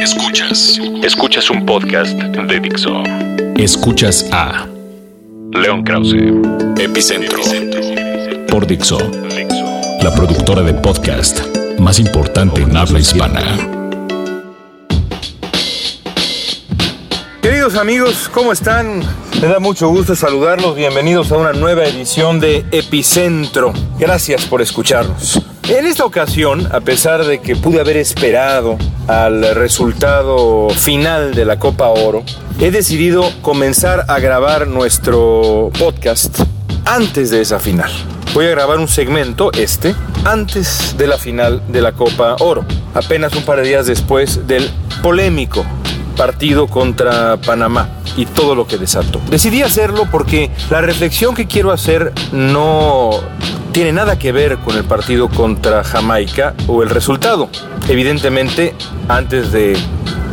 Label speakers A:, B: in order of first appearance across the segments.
A: Escuchas. Escuchas un podcast de Dixo.
B: Escuchas a
A: León Krause,
B: Epicentro por Dixo, la productora de podcast más importante en habla hispana.
C: Queridos amigos, ¿cómo están? Me da mucho gusto saludarlos. Bienvenidos a una nueva edición de Epicentro. Gracias por escucharnos. En esta ocasión, a pesar de que pude haber esperado al resultado final de la Copa Oro, he decidido comenzar a grabar nuestro podcast antes de esa final. Voy a grabar un segmento, este, antes de la final de la Copa Oro, apenas un par de días después del polémico partido contra Panamá y todo lo que desató. Decidí hacerlo porque la reflexión que quiero hacer no tiene nada que ver con el partido contra Jamaica o el resultado. Evidentemente, antes de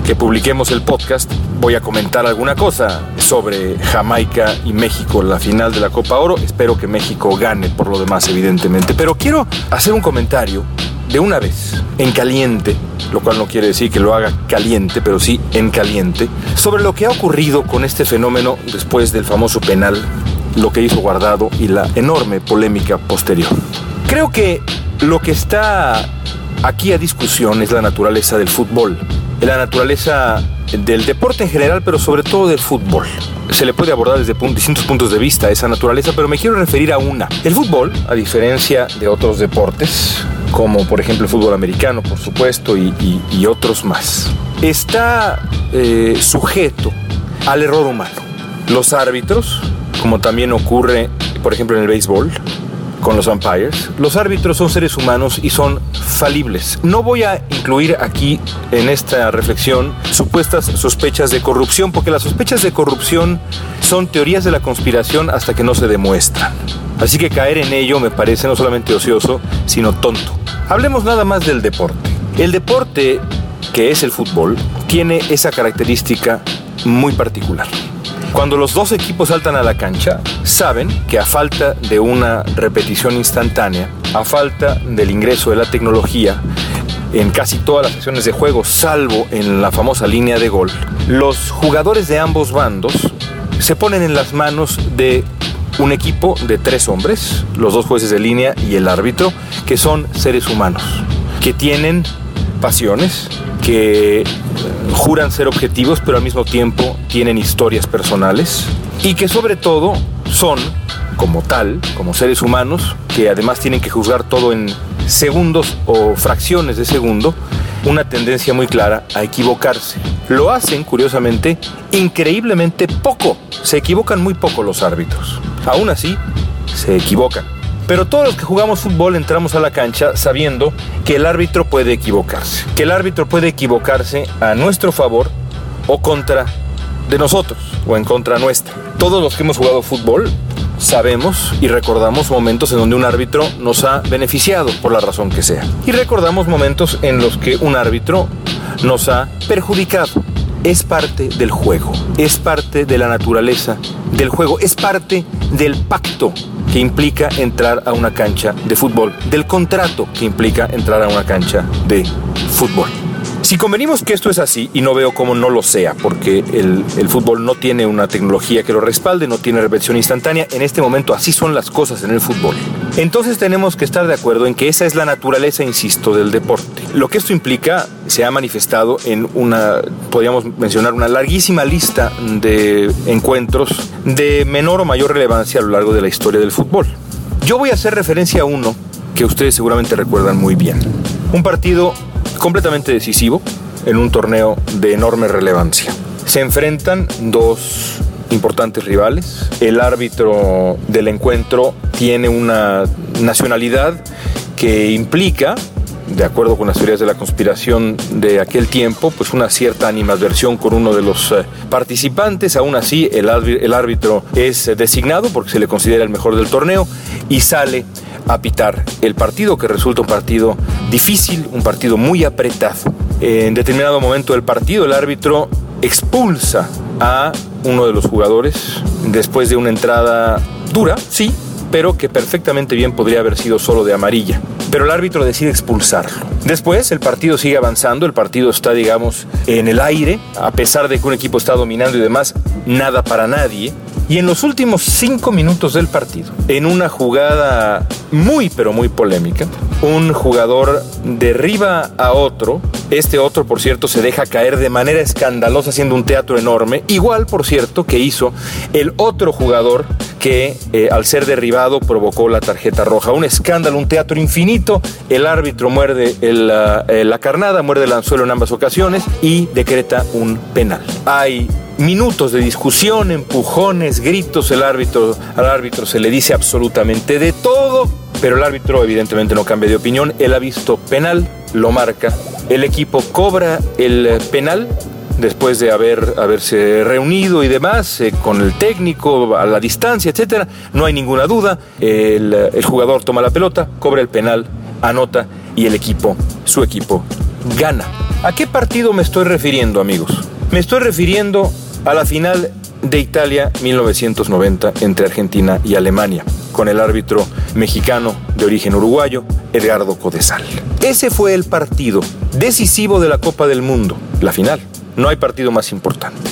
C: que publiquemos el podcast, voy a comentar alguna cosa sobre Jamaica y México, la final de la Copa Oro. Espero que México gane por lo demás, evidentemente. Pero quiero hacer un comentario de una vez, en caliente, lo cual no quiere decir que lo haga caliente, pero sí en caliente, sobre lo que ha ocurrido con este fenómeno después del famoso penal, lo que hizo Guardado y la enorme polémica posterior. Creo que lo que está aquí a discusión es la naturaleza del fútbol, la naturaleza del deporte en general, pero sobre todo del fútbol. Se le puede abordar desde distintos puntos de vista esa naturaleza, pero me quiero referir a una. El fútbol, a diferencia de otros deportes, como por ejemplo el fútbol americano, por supuesto, y, otros más, está eh, sujeto al error humano. Los árbitros, como también ocurre, por ejemplo, en el béisbol, con los umpires. Los árbitros son seres humanos y son falibles. No voy a incluir aquí en esta reflexión supuestas sospechas de corrupción, porque las sospechas de corrupción son teorías de la conspiración hasta que no se demuestran. Así que caer en ello me parece no solamente ocioso, sino tonto. Hablemos nada más del deporte. El deporte, que es el fútbol, tiene esa característica muy particular. Cuando los dos equipos saltan a la cancha, saben que a falta de una repetición instantánea, a falta del ingreso de la tecnología, en casi todas las sesiones de juego, salvo en la famosa línea de gol, los jugadores de ambos bandos se ponen en las manos de un equipo de tres hombres, los dos jueces de línea y el árbitro, que son seres humanos, que tienen pasiones, que juran ser objetivos, pero al mismo tiempo tienen historias personales y que sobre todo son, como tal, como seres humanos, que además tienen que juzgar todo en segundos o fracciones de segundo, una tendencia muy clara a equivocarse. Lo hacen, curiosamente, increíblemente poco. Se equivocan muy poco los árbitros. Aún así, se equivocan. Pero todos los que jugamos fútbol entramos a la cancha sabiendo que el árbitro puede equivocarse. Que el árbitro puede equivocarse a nuestro favor o contra de nosotros o en contra nuestra. Todos los que hemos jugado fútbol sabemos y recordamos momentos en donde un árbitro nos ha beneficiado por la razón que sea. Y recordamos momentos en los que un árbitro nos ha perjudicado. Es parte del juego, es parte de la naturaleza del juego, es parte del pacto que implica entrar a una cancha de fútbol, del contrato que implica entrar a una cancha de fútbol. Si convenimos que esto es así, y no veo cómo no lo sea, porque el, fútbol no tiene una tecnología que lo respalde, no tiene repetición instantánea, en este momento así son las cosas en el fútbol. Entonces tenemos que estar de acuerdo en que esa es la naturaleza, insisto, del deporte. Lo que esto implica se ha manifestado en una, podríamos mencionar, una larguísima lista de encuentros de menor o mayor relevancia a lo largo de la historia del fútbol. Yo voy a hacer referencia a uno que ustedes seguramente recuerdan muy bien. Un partido completamente decisivo en un torneo de enorme relevancia. Se enfrentan dos importantes rivales. El árbitro del encuentro tiene una nacionalidad que implica, de acuerdo con las teorías de la conspiración de aquel tiempo, pues una cierta animadversión con uno de los eh, participantes. Aún así, el, árbi- el árbitro es eh, designado porque se le considera el mejor del torneo y sale a pitar el partido, que resulta un partido difícil, un partido muy apretado. En determinado momento del partido, el árbitro expulsa a uno de los jugadores después de una entrada dura, sí, pero que perfectamente bien podría haber sido solo de amarilla. pero el árbitro decide expulsarlo. Después el partido sigue avanzando, el partido está, digamos, en el aire, a pesar de que un equipo está dominando y demás, nada para nadie. Y en los últimos cinco minutos del partido, en una jugada muy pero muy polémica, un jugador derriba a otro. Este otro, por cierto, se deja caer de manera escandalosa haciendo un teatro enorme. Igual, por cierto, que hizo el otro jugador que eh, al ser derribado provocó la tarjeta roja. Un escándalo, un teatro infinito. El árbitro muerde la, eh, la carnada, muerde el anzuelo en ambas ocasiones y decreta un penal. Hay minutos de discusión, empujones, gritos, el árbitro, al árbitro se le dice absolutamente de todo, pero el árbitro evidentemente no cambia de opinión, él ha visto penal, lo marca, el equipo cobra el penal después de haber, haberse reunido y demás eh, con el técnico a la distancia, etcétera, no hay ninguna duda, el, el jugador toma la pelota, cobra el penal, anota y el equipo, su equipo, gana. ¿A qué partido me estoy refiriendo, amigos? Me estoy refiriendo a la final de Italia 1990 entre Argentina y Alemania, con el árbitro mexicano de origen uruguayo, Edgardo Codesal. Ese fue el partido decisivo de la Copa del Mundo, la final. No hay partido más importante.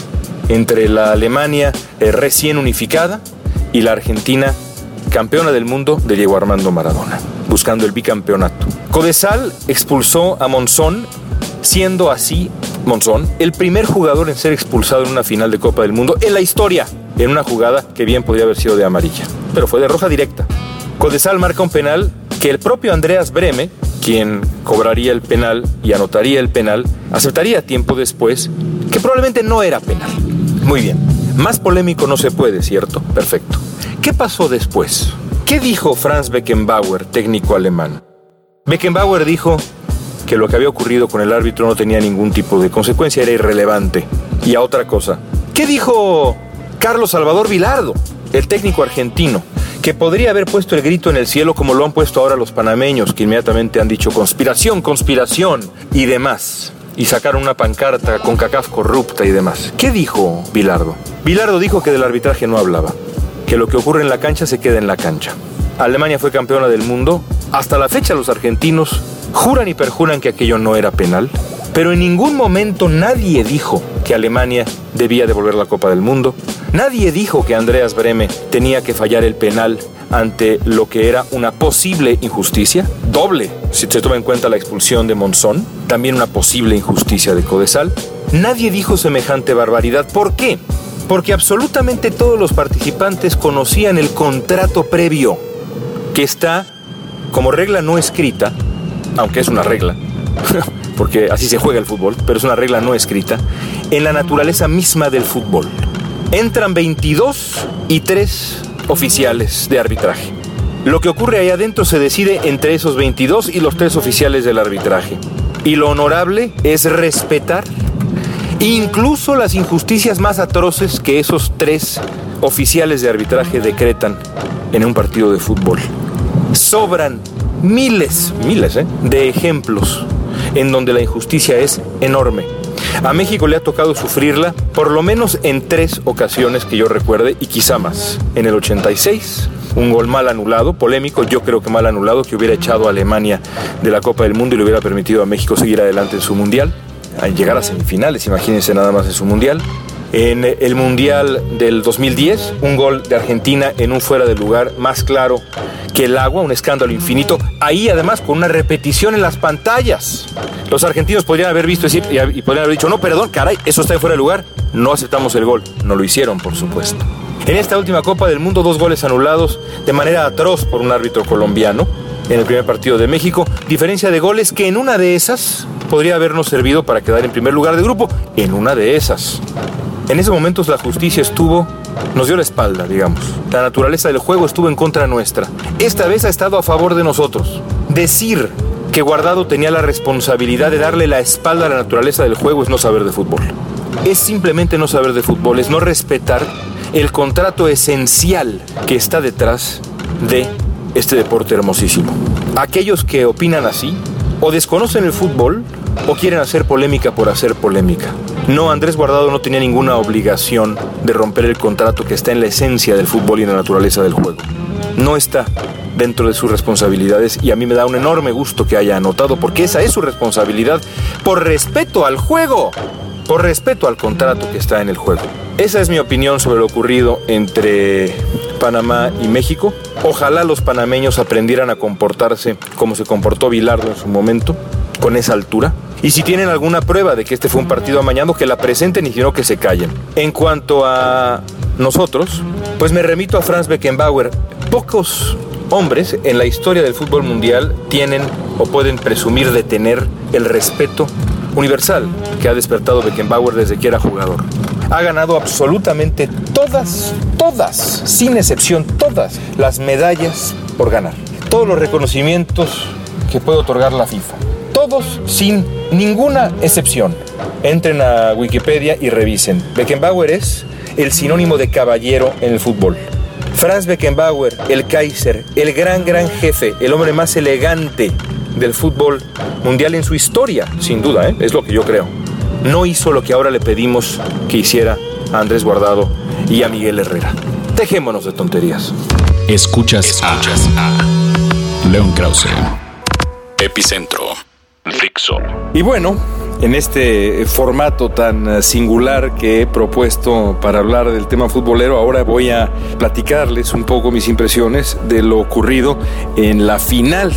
C: Entre la Alemania eh, recién unificada y la Argentina campeona del mundo de Diego Armando Maradona, buscando el bicampeonato. Codesal expulsó a Monzón, siendo así Monzón el primer jugador en ser expulsado en una final de Copa del Mundo en la historia, en una jugada que bien podría haber sido de amarilla, pero fue de roja directa. Codesal marca un penal que el propio Andreas Breme, quien cobraría el penal y anotaría el penal, aceptaría tiempo después que probablemente no era penal. Muy bien, más polémico no se puede, ¿cierto? Perfecto. ¿Qué pasó después? ¿Qué dijo Franz Beckenbauer, técnico alemán? Beckenbauer dijo que lo que había ocurrido con el árbitro no tenía ningún tipo de consecuencia, era irrelevante. Y a otra cosa, ¿qué dijo Carlos Salvador Vilardo, el técnico argentino? Que podría haber puesto el grito en el cielo como lo han puesto ahora los panameños, que inmediatamente han dicho conspiración, conspiración y demás. Y sacaron una pancarta con cacaf corrupta y demás. ¿Qué dijo Vilardo? Vilardo dijo que del arbitraje no hablaba, que lo que ocurre en la cancha se queda en la cancha. Alemania fue campeona del mundo. Hasta la fecha los argentinos juran y perjuran que aquello no era penal. Pero en ningún momento nadie dijo que Alemania debía devolver la Copa del Mundo. Nadie dijo que Andreas Breme tenía que fallar el penal ante lo que era una posible injusticia, doble si se toma en cuenta la expulsión de Monzón, también una posible injusticia de Codesal. Nadie dijo semejante barbaridad. ¿Por qué? Porque absolutamente todos los participantes conocían el contrato previo, que está como regla no escrita, aunque es una regla, porque así se juega el fútbol, pero es una regla no escrita, en la naturaleza misma del fútbol. Entran 22 y 3 oficiales de arbitraje. Lo que ocurre ahí adentro se decide entre esos 22 y los tres oficiales del arbitraje. Y lo honorable es respetar incluso las injusticias más atroces que esos tres oficiales de arbitraje decretan en un partido de fútbol. Sobran miles, miles ¿eh? de ejemplos en donde la injusticia es enorme. A México le ha tocado sufrirla por lo menos en tres ocasiones que yo recuerde y quizá más. En el 86, un gol mal anulado, polémico, yo creo que mal anulado, que hubiera echado a Alemania de la Copa del Mundo y le hubiera permitido a México seguir adelante en su mundial, a llegar a semifinales, imagínense nada más en su mundial. En el Mundial del 2010, un gol de Argentina en un fuera de lugar más claro que el agua, un escándalo infinito. Ahí además con una repetición en las pantallas. Los argentinos podrían haber visto y podrían haber dicho, no, perdón, caray, eso está en fuera de lugar. No aceptamos el gol. No lo hicieron, por supuesto. En esta última Copa del Mundo, dos goles anulados de manera atroz por un árbitro colombiano en el primer partido de México. Diferencia de goles que en una de esas podría habernos servido para quedar en primer lugar de grupo. En una de esas. En ese momento la justicia estuvo, nos dio la espalda, digamos. La naturaleza del juego estuvo en contra nuestra. Esta vez ha estado a favor de nosotros. Decir que Guardado tenía la responsabilidad de darle la espalda a la naturaleza del juego es no saber de fútbol. Es simplemente no saber de fútbol, es no respetar el contrato esencial que está detrás de este deporte hermosísimo. Aquellos que opinan así o desconocen el fútbol o quieren hacer polémica por hacer polémica. No, Andrés Guardado no tenía ninguna obligación de romper el contrato que está en la esencia del fútbol y en la naturaleza del juego. No está. dentro de sus responsabilidades y a mí me da un enorme gusto que haya anotado porque esa es su responsabilidad por respeto al juego, por respeto al contrato que está en el juego. Esa es mi opinión sobre lo ocurrido entre Panamá y México. Ojalá los panameños aprendieran a comportarse como se comportó Bilardo en su momento, con esa altura. Y si tienen alguna prueba de que este fue un partido amañado, que la presenten y si no, que se callen. En cuanto a nosotros, pues me remito a Franz Beckenbauer. Pocos hombres en la historia del fútbol mundial tienen o pueden presumir de tener el respeto universal que ha despertado Beckenbauer desde que era jugador. Ha ganado absolutamente todas, todas, sin excepción, todas las medallas por ganar. Todos los reconocimientos que puede otorgar la FIFA. Todos sin ninguna excepción. Entren a Wikipedia y revisen. Beckenbauer es el sinónimo de caballero en el fútbol. Franz Beckenbauer, el Kaiser, el gran, gran jefe, el hombre más elegante del fútbol mundial en su historia, sin duda, ¿eh? es lo que yo creo. No hizo lo que ahora le pedimos que hiciera a Andrés Guardado y a Miguel Herrera. Dejémonos de tonterías.
B: Escuchas, Escuchas a, León Krause. Epicentro.
A: Dixo.
C: Y bueno, en este formato tan singular que he propuesto para hablar del tema futbolero, ahora voy a platicarles un poco mis impresiones de lo ocurrido en la final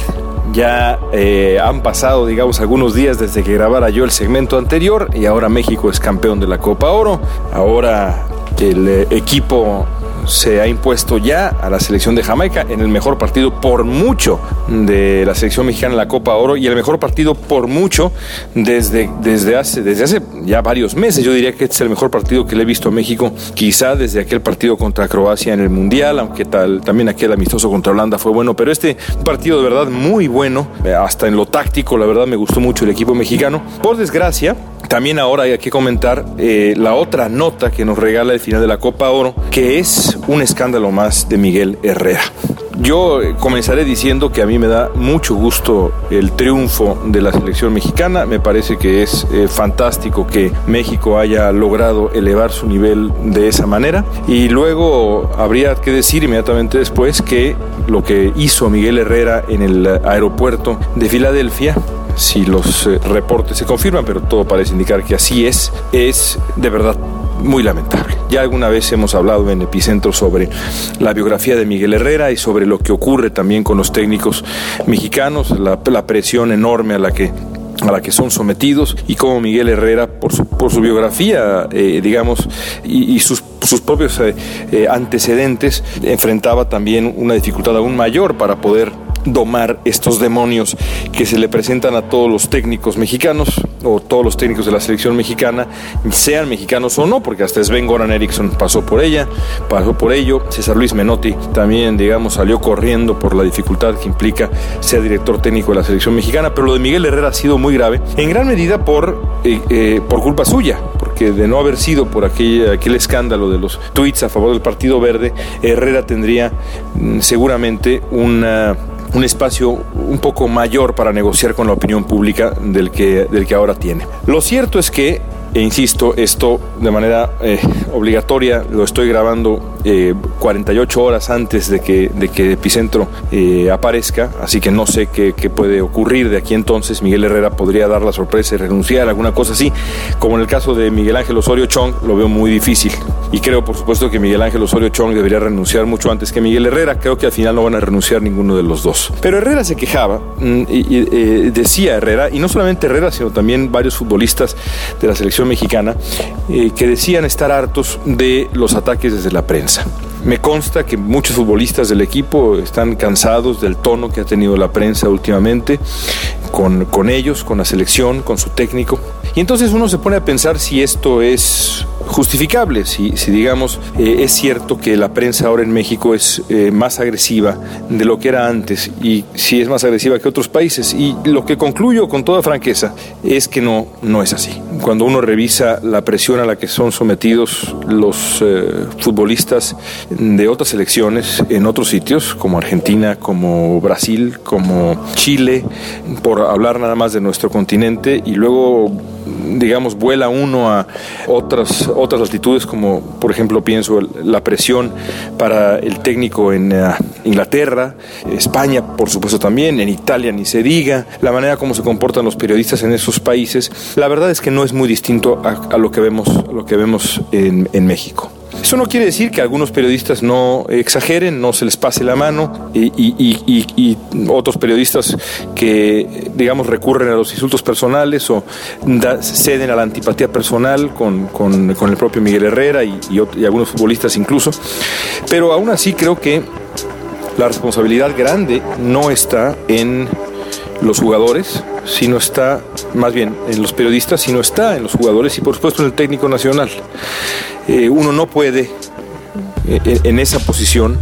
C: ya eh, han pasado, digamos, algunos días desde que grabara yo el segmento anterior y ahora México es campeón de la Copa Oro. Ahora el eh, equipo se ha impuesto ya a la selección de Jamaica en el mejor partido por mucho de la selección mexicana en la Copa Oro y el mejor partido por mucho desde, desde, hace, desde hace ya varios meses. Yo diría que este es el mejor partido que le he visto a México, quizá desde aquel partido contra Croacia en el Mundial, aunque tal, también aquel amistoso contra Holanda fue bueno, pero este partido de verdad muy bueno, eh, hasta en lo táctico, la verdad me gustó mucho el equipo mexicano. Por desgracia, también ahora hay que comentar eh, la otra nota que nos regala el final de la Copa Oro, que es un escándalo más de Miguel Herrera. Yo eh, comenzaré diciendo que a mí me da mucho gusto el triunfo de la selección mexicana. Me parece que es eh, fantástico que México haya logrado elevar su nivel de esa manera. Y luego habría que decir inmediatamente después que lo que hizo Miguel Herrera en el aeropuerto de Filadelfia si los eh, reportes se confirman, pero todo parece indicar que así es, es de verdad muy lamentable. Ya alguna vez hemos hablado en Epicentro sobre la biografía de Miguel Herrera y sobre lo que ocurre también con los técnicos mexicanos, la, presión enorme a la que a la que son sometidos y cómo Miguel Herrera, por su, por su biografía, eh, digamos, y, sus, sus propios eh, antecedentes, enfrentaba también una dificultad aún mayor para poder domar estos demonios que se le presentan a todos los técnicos mexicanos o todos los técnicos de la selección mexicana, sean mexicanos o no, porque hasta Sven Goran Eriksson pasó por ella, pasó por ello, César Luis Menotti también, digamos, salió corriendo por la dificultad que implica ser director técnico de la selección mexicana, pero lo de Miguel Herrera ha sido muy grave, en gran medida por, eh, eh, por culpa suya, porque de no haber sido por aquel, aquel escándalo de los tweets a favor del Partido Verde, Herrera tendría mm, seguramente una un espacio un poco mayor para negociar con la opinión pública del que, del que ahora tiene. Lo cierto es que e insisto, esto de manera eh, obligatoria lo estoy grabando 48 eh, horas antes de que, de que Epicentro eh, aparezca, así que no sé qué, puede ocurrir de aquí entonces. Miguel Herrera podría dar la sorpresa y renunciar, alguna cosa así. Como en el caso de Miguel Ángel Osorio Chong, lo veo muy difícil. Y creo, por supuesto, que Miguel Ángel Osorio Chong debería renunciar mucho antes que Miguel Herrera. Creo que al final no van a renunciar ninguno de los dos. Pero Herrera se quejaba mm, y, y decía Herrera, y no solamente Herrera, sino también varios futbolistas de la selección mexicana eh, que decían estar hartos de los ataques desde la prensa. Me consta que muchos futbolistas del equipo están cansados del tono que ha tenido la prensa últimamente con, con ellos, con la selección, con su técnico. Y entonces uno se pone a pensar si esto es justificable, si, digamos eh, es cierto que la prensa ahora en México es eh, más agresiva de lo que era antes y si es más agresiva que otros países. Y lo que concluyo con toda franqueza es que no, no es así. Cuando uno revisa la presión a la que son sometidos los eh, futbolistas de otras selecciones en otros sitios, como Argentina, como Brasil, como Chile, por hablar nada más de nuestro continente, y luego digamos, vuela uno a otras, otras altitudes, como por ejemplo pienso la presión para el técnico en eh, Inglaterra, España, por supuesto también, en Italia ni se diga, la manera como se comportan los periodistas en esos países, la verdad es que no es muy distinto a, lo que vemos, lo que vemos en, en México. Eso no quiere decir que algunos periodistas no exageren, no se les pase la mano y, otros periodistas que, digamos, recurren a los insultos personales o ceden a la antipatía personal con, el propio Miguel Herrera y, algunos futbolistas incluso. Pero aún así creo que la responsabilidad grande no está en los jugadores, sino está, más bien, en los periodistas, sino está en los jugadores y por supuesto en el técnico nacional. Eh, uno no puede eh, en esa posición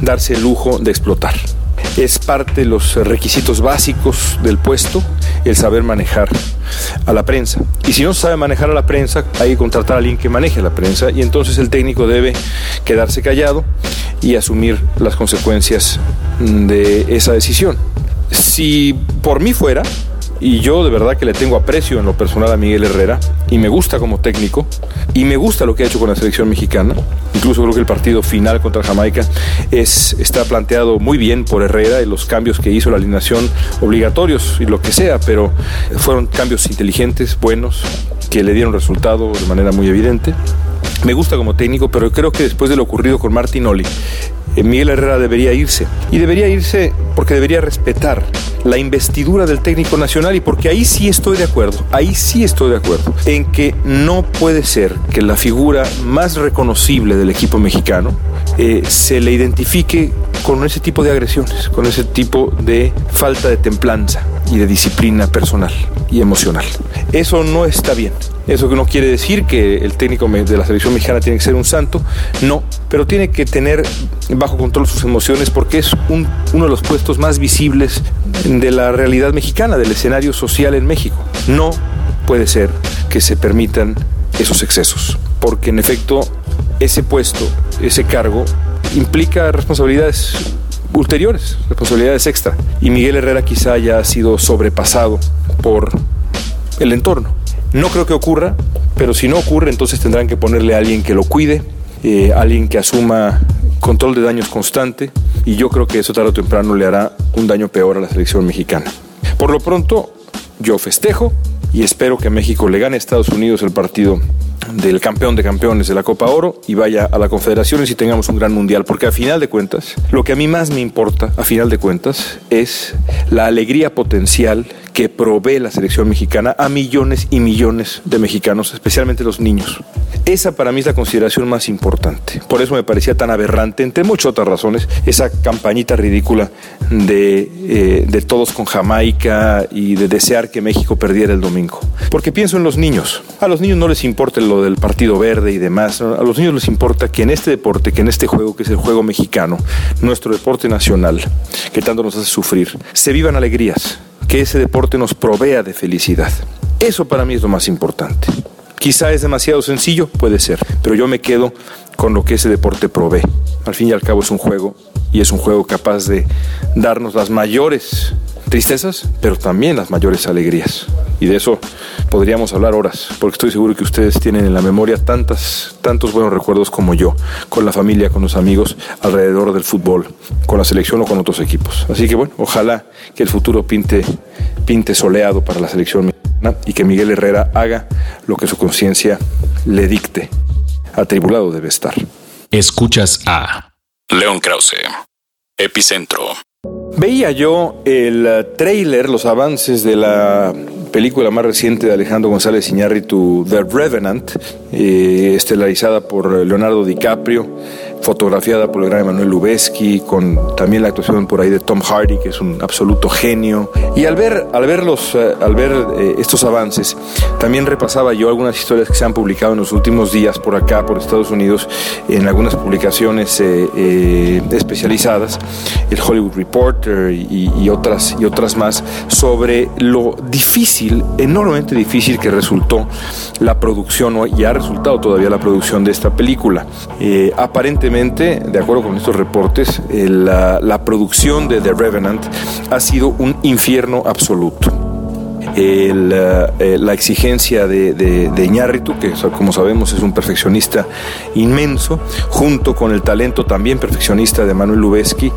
C: darse el lujo de explotar. Es parte de los requisitos básicos del puesto el saber manejar a la prensa. Y si no sabe manejar a la prensa, hay que contratar a alguien que maneje la prensa y entonces el técnico debe quedarse callado y asumir las consecuencias de esa decisión. Si por mí fuera, y yo de verdad que le tengo aprecio en lo personal a Miguel Herrera y me gusta como técnico y me gusta lo que ha hecho con la selección mexicana. Incluso creo que el partido final contra Jamaica es, está planteado muy bien por Herrera y los cambios que hizo la alineación obligatorios y lo que sea, pero fueron cambios inteligentes, buenos, que le dieron resultado de manera muy evidente. Me gusta como técnico, pero creo que después de lo ocurrido con Martinoli, eh, Miguel Herrera debería irse. Y debería irse porque debería respetar la investidura del técnico nacional y porque ahí sí estoy de acuerdo, ahí sí estoy de acuerdo, en que no puede ser que la figura más reconocible del equipo mexicano eh, se le identifique con ese tipo de agresiones, con ese tipo de falta de templanza y de disciplina personal y emocional. Eso no está bien. Eso no quiere decir que el técnico de la selección mexicana tiene que ser un santo, no, pero tiene que tener bajo control sus emociones porque es uno de los puestos más visibles de la realidad mexicana, del escenario social en México. No puede ser que se permitan esos excesos, porque en efecto ese puesto, ese cargo, implica responsabilidades ulteriores, responsabilidades extra. Y Miguel Herrera quizá haya sido sobrepasado por el entorno. No creo que ocurra, pero si no ocurre, entonces tendrán que ponerle a alguien que lo cuide, eh, alguien que asuma control de daños constante, y yo creo que eso tarde o temprano le hará un daño peor a la selección mexicana. Por lo pronto, yo festejo y espero que México le gane a Estados Unidos el partido del campeón de campeones de la Copa Oro y vaya a la Confederaciones y tengamos un gran mundial, porque a final de cuentas, lo que a mí más me importa, a final de cuentas, es la alegría potencial que provee la selección mexicana a millones y millones de mexicanos, especialmente los niños. Esa para mí es la consideración más importante. Por eso me parecía tan aberrante, entre muchas otras razones, esa campañita ridícula de, eh, de todos con Jamaica y de desear que México perdiera el domingo. Porque pienso en los niños. A los niños no les importa lo del Partido Verde y demás. A los niños les importa que en este deporte, que en este juego, que es el juego mexicano, nuestro deporte nacional, que tanto nos hace sufrir, se vivan alegrías que ese deporte nos provea de felicidad. Eso para mí es lo más importante. Quizá es demasiado sencillo, puede ser, pero yo me quedo con lo que ese deporte provee. Al fin y al cabo es un juego y es un juego capaz de darnos las mayores tristezas, pero también las mayores alegrías. Y de eso podríamos hablar horas, porque estoy seguro que ustedes tienen en la memoria tantas, tantos buenos recuerdos como yo, con la familia, con los amigos, alrededor del fútbol, con la selección o con otros equipos. Así que bueno, ojalá que el futuro pinte, pinte soleado para la selección mexicana y que Miguel Herrera haga lo que su conciencia le dicte. Atribulado debe estar.
B: Escuchas a León Krause, Epicentro.
C: Veía yo el eh, trailer, los avances de la película más reciente de Alejandro González Iñárritu, The Revenant, eh, estelarizada por Leonardo DiCaprio fotografiada por el gran Emanuel Lubezki, con también la actuación por ahí de Tom Hardy, que es un absoluto genio. Y al ver, al ver, eh, al ver eh, estos avances, también repasaba yo algunas historias que se han publicado en los últimos días por acá, por Estados Unidos, en algunas publicaciones eh, especializadas, el Hollywood Reporter y, otras, y otras más, sobre lo difícil, enormemente difícil que resultó la producción, y ha resultado todavía la producción de esta película. aparentemente de acuerdo con estos reportes, eh, la, producción de The Revenant ha sido un infierno absoluto. La exigencia de, de, Iñárritu, que como sabemos es un perfeccionista inmenso, junto con el talento también perfeccionista de Manuel Lubezki,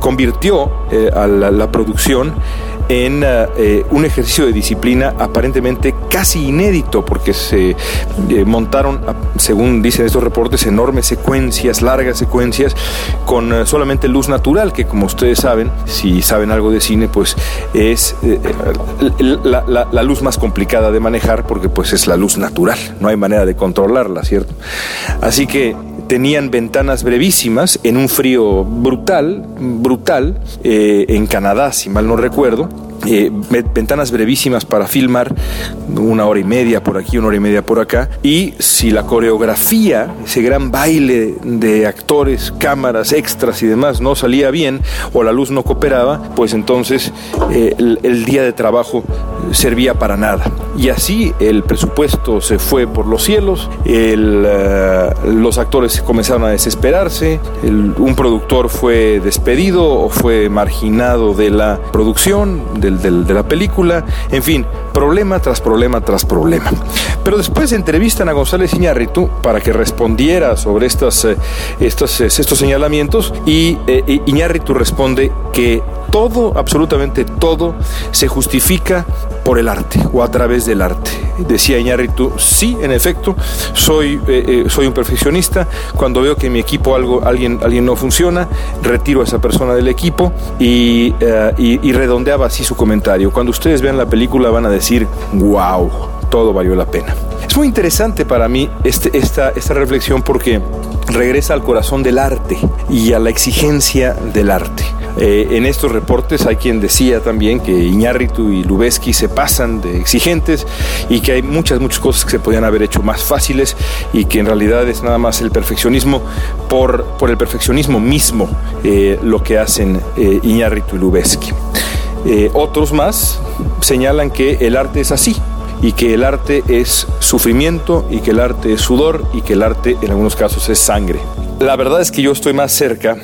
C: convirtió a la producción en eh, eh, un ejercicio de disciplina aparentemente casi inédito, porque se eh, montaron, según dicen estos reportes, enormes secuencias, largas secuencias, con solamente luz natural, que como ustedes saben, si saben algo de cine, pues es la, la, luz más complicada de manejar, porque pues es la luz natural, no hay manera de controlarla, ¿cierto? Así que tenían ventanas brevísimas en un frío brutal, brutal, eh, en Canadá, si mal no recuerdo, eh, ventanas brevísimas para filmar, una hora y media por aquí, una hora y media por acá, y si la coreografía, ese gran baile de actores, cámaras, extras y demás no salía bien o la luz no cooperaba, pues entonces eh, el, día de trabajo servía para nada. Y así el presupuesto se fue por los cielos, eh, los actores comenzaron a desesperarse, un productor fue despedido o fue marginado de la producción, de la película, en fin, problema tras problema tras problema. Pero después entrevistan a González Iñárritu para que respondiera sobre estas, eh, estos, eh, estos señalamientos y eh, Iñárritu responde que todo, absolutamente todo, se justifica por el arte o a través del arte. Decía Iñárritu, sí, en efecto, soy, soy un perfeccionista. Cuando veo que mi equipo algo, alguien, alguien no funciona, retiro a esa persona del equipo y, y redondeaba así su comentario. Cuando ustedes vean la película van a decir, wow, todo valió la pena. Es muy interesante para mí este, esta, esta reflexión porque regresa al corazón del arte y a la exigencia del arte. Eh, en estos reportes hay quien decía también que Iñárritu y Lubeski se pasan de exigentes y que hay muchas, muchas cosas que se podían haber hecho más fáciles y que en realidad es nada más el perfeccionismo por, por el perfeccionismo mismo eh, lo que hacen eh, Iñárritu y Lubeski. Eh, otros más señalan que el arte es así y que el arte es sufrimiento y que el arte es sudor y que el arte en algunos casos es sangre. La verdad es que yo estoy más cerca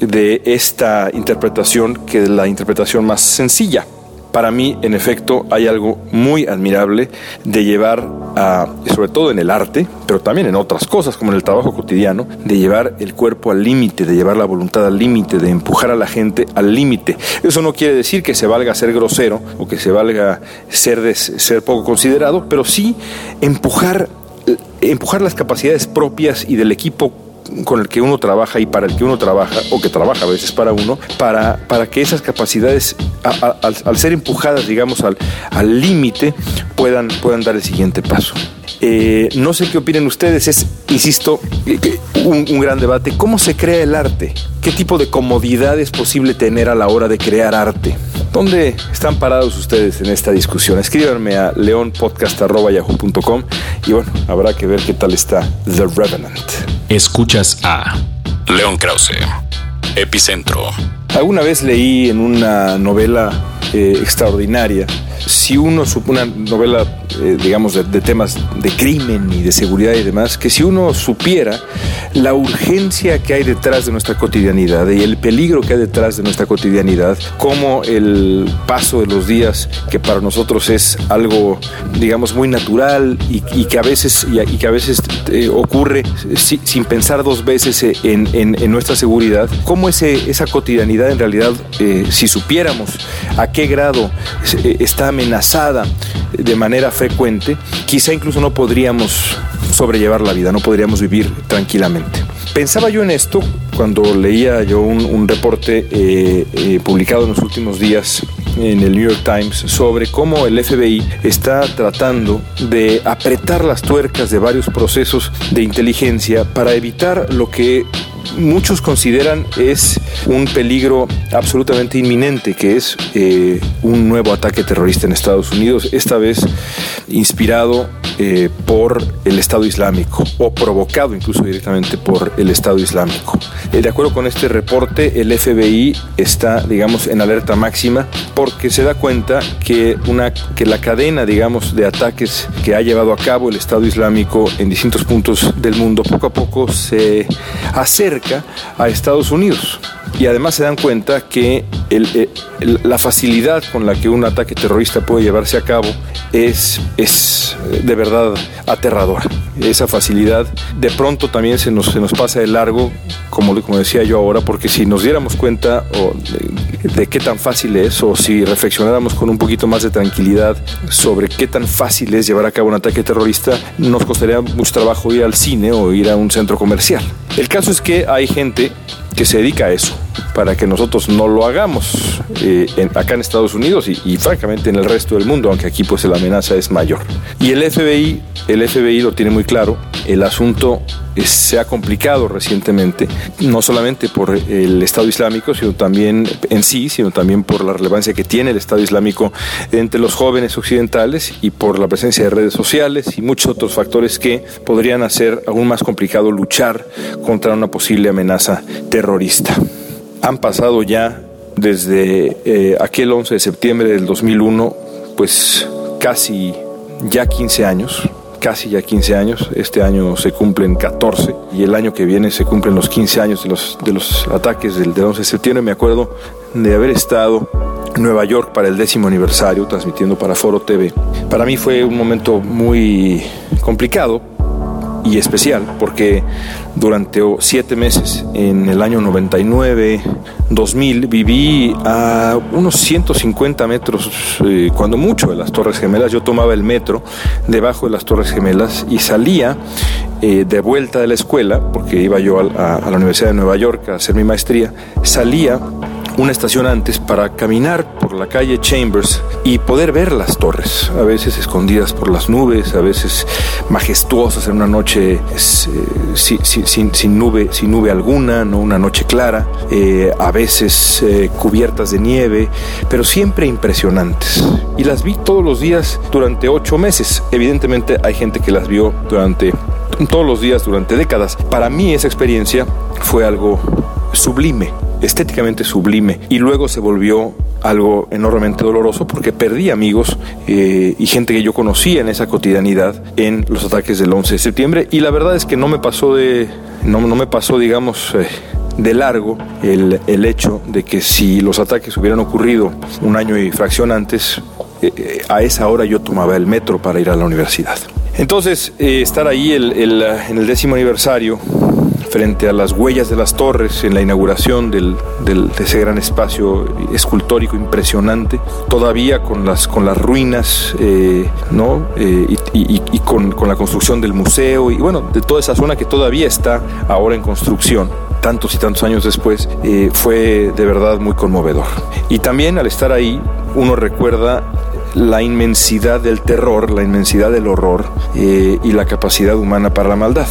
C: de esta interpretación que de la interpretación más sencilla para mí, en efecto, hay algo muy admirable de llevar, sobre todo en el arte, pero también en otras cosas, como en el trabajo cotidiano, de llevar el cuerpo al límite, de llevar la voluntad al límite, de empujar a la gente al límite. Eso no quiere decir que se valga ser grosero o que se valga ser, ser poco considerado, pero sí empujar empujar las capacidades propias y del equipo con el que uno trabaja y para el que uno trabaja, o que trabaja a veces para uno, para, para que esas capacidades, al, ser empujadas, digamos, al límite, puedan, puedan dar el siguiente paso. Eh, no sé qué opinen ustedes, es, insisto, un, un, gran debate. ¿Cómo se crea el arte? ¿Qué tipo de comodidad es posible tener a la hora de crear arte? ¿Dónde están parados ustedes en esta discusión? Escríbanme a leonpodcast.yahoo.com y bueno, habrá que ver qué tal está The Revenant.
B: A León Krause, Epicentro.
C: Alguna vez leí en una novela eh, extraordinaria si uno, una novela, eh, digamos, de, temas de crimen y de seguridad y demás, que si uno supiera la urgencia que hay detrás de nuestra cotidianidad y el peligro que hay detrás de nuestra cotidianidad, como el paso de los días, que para nosotros es algo, digamos, muy natural y, que a veces, y, que a veces eh, ocurre sin pensar dos veces en, en, nuestra seguridad, cómo ese, esa cotidianidad en realidad, eh, si supiéramos a qué grado está amenazada de manera frecuente, quizá incluso no podríamos sobrellevar la vida, no podríamos vivir tranquilamente. Pensaba yo en esto cuando leía yo un, reporte eh, eh, publicado en los últimos días en el New York Times sobre cómo el FBI está tratando de apretar las tuercas de varios procesos de inteligencia para evitar lo que muchos consideran es un peligro absolutamente inminente, que es eh, un nuevo ataque terrorista en Estados Unidos, esta vez inspirado eh, por el Estado Islámico o provocado incluso directamente por el Estado Islámico. Eh, de acuerdo con este reporte, el FBI está, digamos, en alerta máxima porque se da cuenta que, una, que la cadena, digamos, de ataques que ha llevado a cabo el Estado Islámico en distintos puntos del mundo poco a poco se acerca a Estados Unidos. Y además se dan cuenta que eh, la facilidad con la que un ataque terrorista puede llevarse a cabo es, es de verdad aterradora. Esa facilidad de pronto también se nos, se nos pasa de largo, como, como decía yo ahora, porque si nos diéramos cuenta de, de qué tan fácil es o si reflexionáramos con un poquito más de tranquilidad sobre qué tan fácil es llevar a cabo un ataque terrorista, nos costaría mucho trabajo ir al cine o ir a un centro comercial. El caso es que hay gente que se dedica a eso, para que nosotros no lo hagamos eh, acá en Estados Unidos y, francamente en el resto del mundo, aunque aquí pues la amenaza es mayor. Y el FBI, el FBI lo tiene muy claro, el asunto se ha complicado recientemente, no solamente por el Estado Islámico, sino también en sí, sino también por la relevancia que tiene el Estado Islámico entre los jóvenes occidentales y por la presencia de redes sociales y muchos otros factores que podrían hacer aún más complicado luchar contra una posible amenaza terrorista. Han pasado ya desde eh, aquel 11 de septiembre del 2001, pues casi ya 15 años, casi ya 15 años. Este año se cumplen 14 y el año que viene se cumplen los 15 años de los, de los ataques del, 11 de septiembre. Me acuerdo de haber estado en Nueva York para el décimo aniversario, transmitiendo para Foro TV. Para mí fue un momento muy complicado y especial porque durante siete meses en el año 99, 2000 viví a unos 150 metros, eh, cuando mucho, de las Torres Gemelas. Yo tomaba el metro debajo de las Torres Gemelas y salía eh, de vuelta de la escuela, porque iba yo a la Universidad de Nueva York a hacer mi maestría, salía una estación antes para caminar por la calle Chambers y poder ver las torres, a veces escondidas por las nubes, a veces majestuosas en una noche eh, sin, nube, sin nube alguna, no una noche clara, eh, a veces eh, cubiertas de nieve, pero siempre impresionantes. Y las vi todos los días durante ocho meses. Evidentemente hay gente que las vio durante todos los días durante décadas. Para mí esa experiencia fue algo sublime estéticamente sublime y luego se volvió algo enormemente doloroso porque perdí amigos eh, y gente que yo conocía en esa cotidianidad en los ataques del 11 de septiembre. Y la verdad es que no me pasó de no, no me pasó digamos eh, de largo el, el, hecho de que si los ataques hubieran ocurrido un año y fracción antes eh, a esa hora yo tomaba el metro para ir a la universidad. Entonces estar ahí el, el, en el décimo aniversario frente a las huellas de las torres en la inauguración de ese gran espacio escultórico impresionante, todavía con las, con las ruinas eh, ¿no? Eh, y, con, con, la construcción del museo y bueno, de toda esa zona que todavía está ahora en construcción tantos y tantos años después, eh, fue de verdad muy conmovedor. Y también al estar ahí, uno recuerda la inmensidad del terror, la inmensidad del horror y la capacidad humana para la maldad.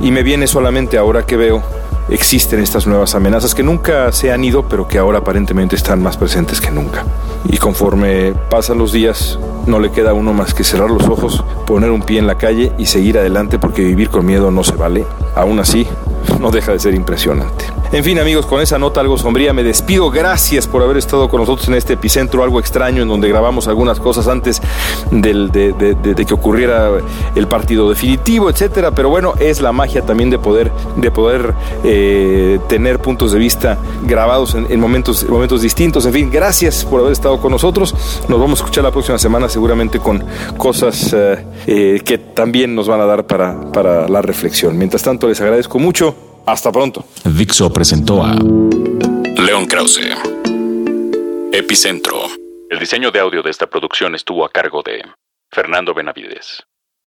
C: Y me viene solamente ahora que veo existen estas nuevas amenazas que nunca se han ido, pero que ahora aparentemente están más presentes que nunca. Y conforme pasan los días, no le queda a uno más que cerrar los ojos, poner un pie en la calle y seguir adelante porque vivir con miedo no se vale. Aún así, no deja de ser impresionante. En fin, amigos, con esa nota algo sombría me despido. Gracias por haber estado con nosotros en este epicentro, algo extraño, en donde grabamos algunas cosas antes de, que ocurriera el partido definitivo, etcétera. Pero bueno, es la magia también de poder, de poder eh, tener puntos de vista grabados en, momentos, momentos distintos. En fin, gracias por haber estado con nosotros. Nos vamos a escuchar la próxima semana, seguramente con cosas eh, eh, que también nos van a dar para, para la reflexión. Mientras tanto, les agradezco mucho. Hasta pronto.
B: Dixo presentó a
A: León Krause. Epicentro. El diseño de audio de esta producción estuvo a cargo de Fernando Benavides.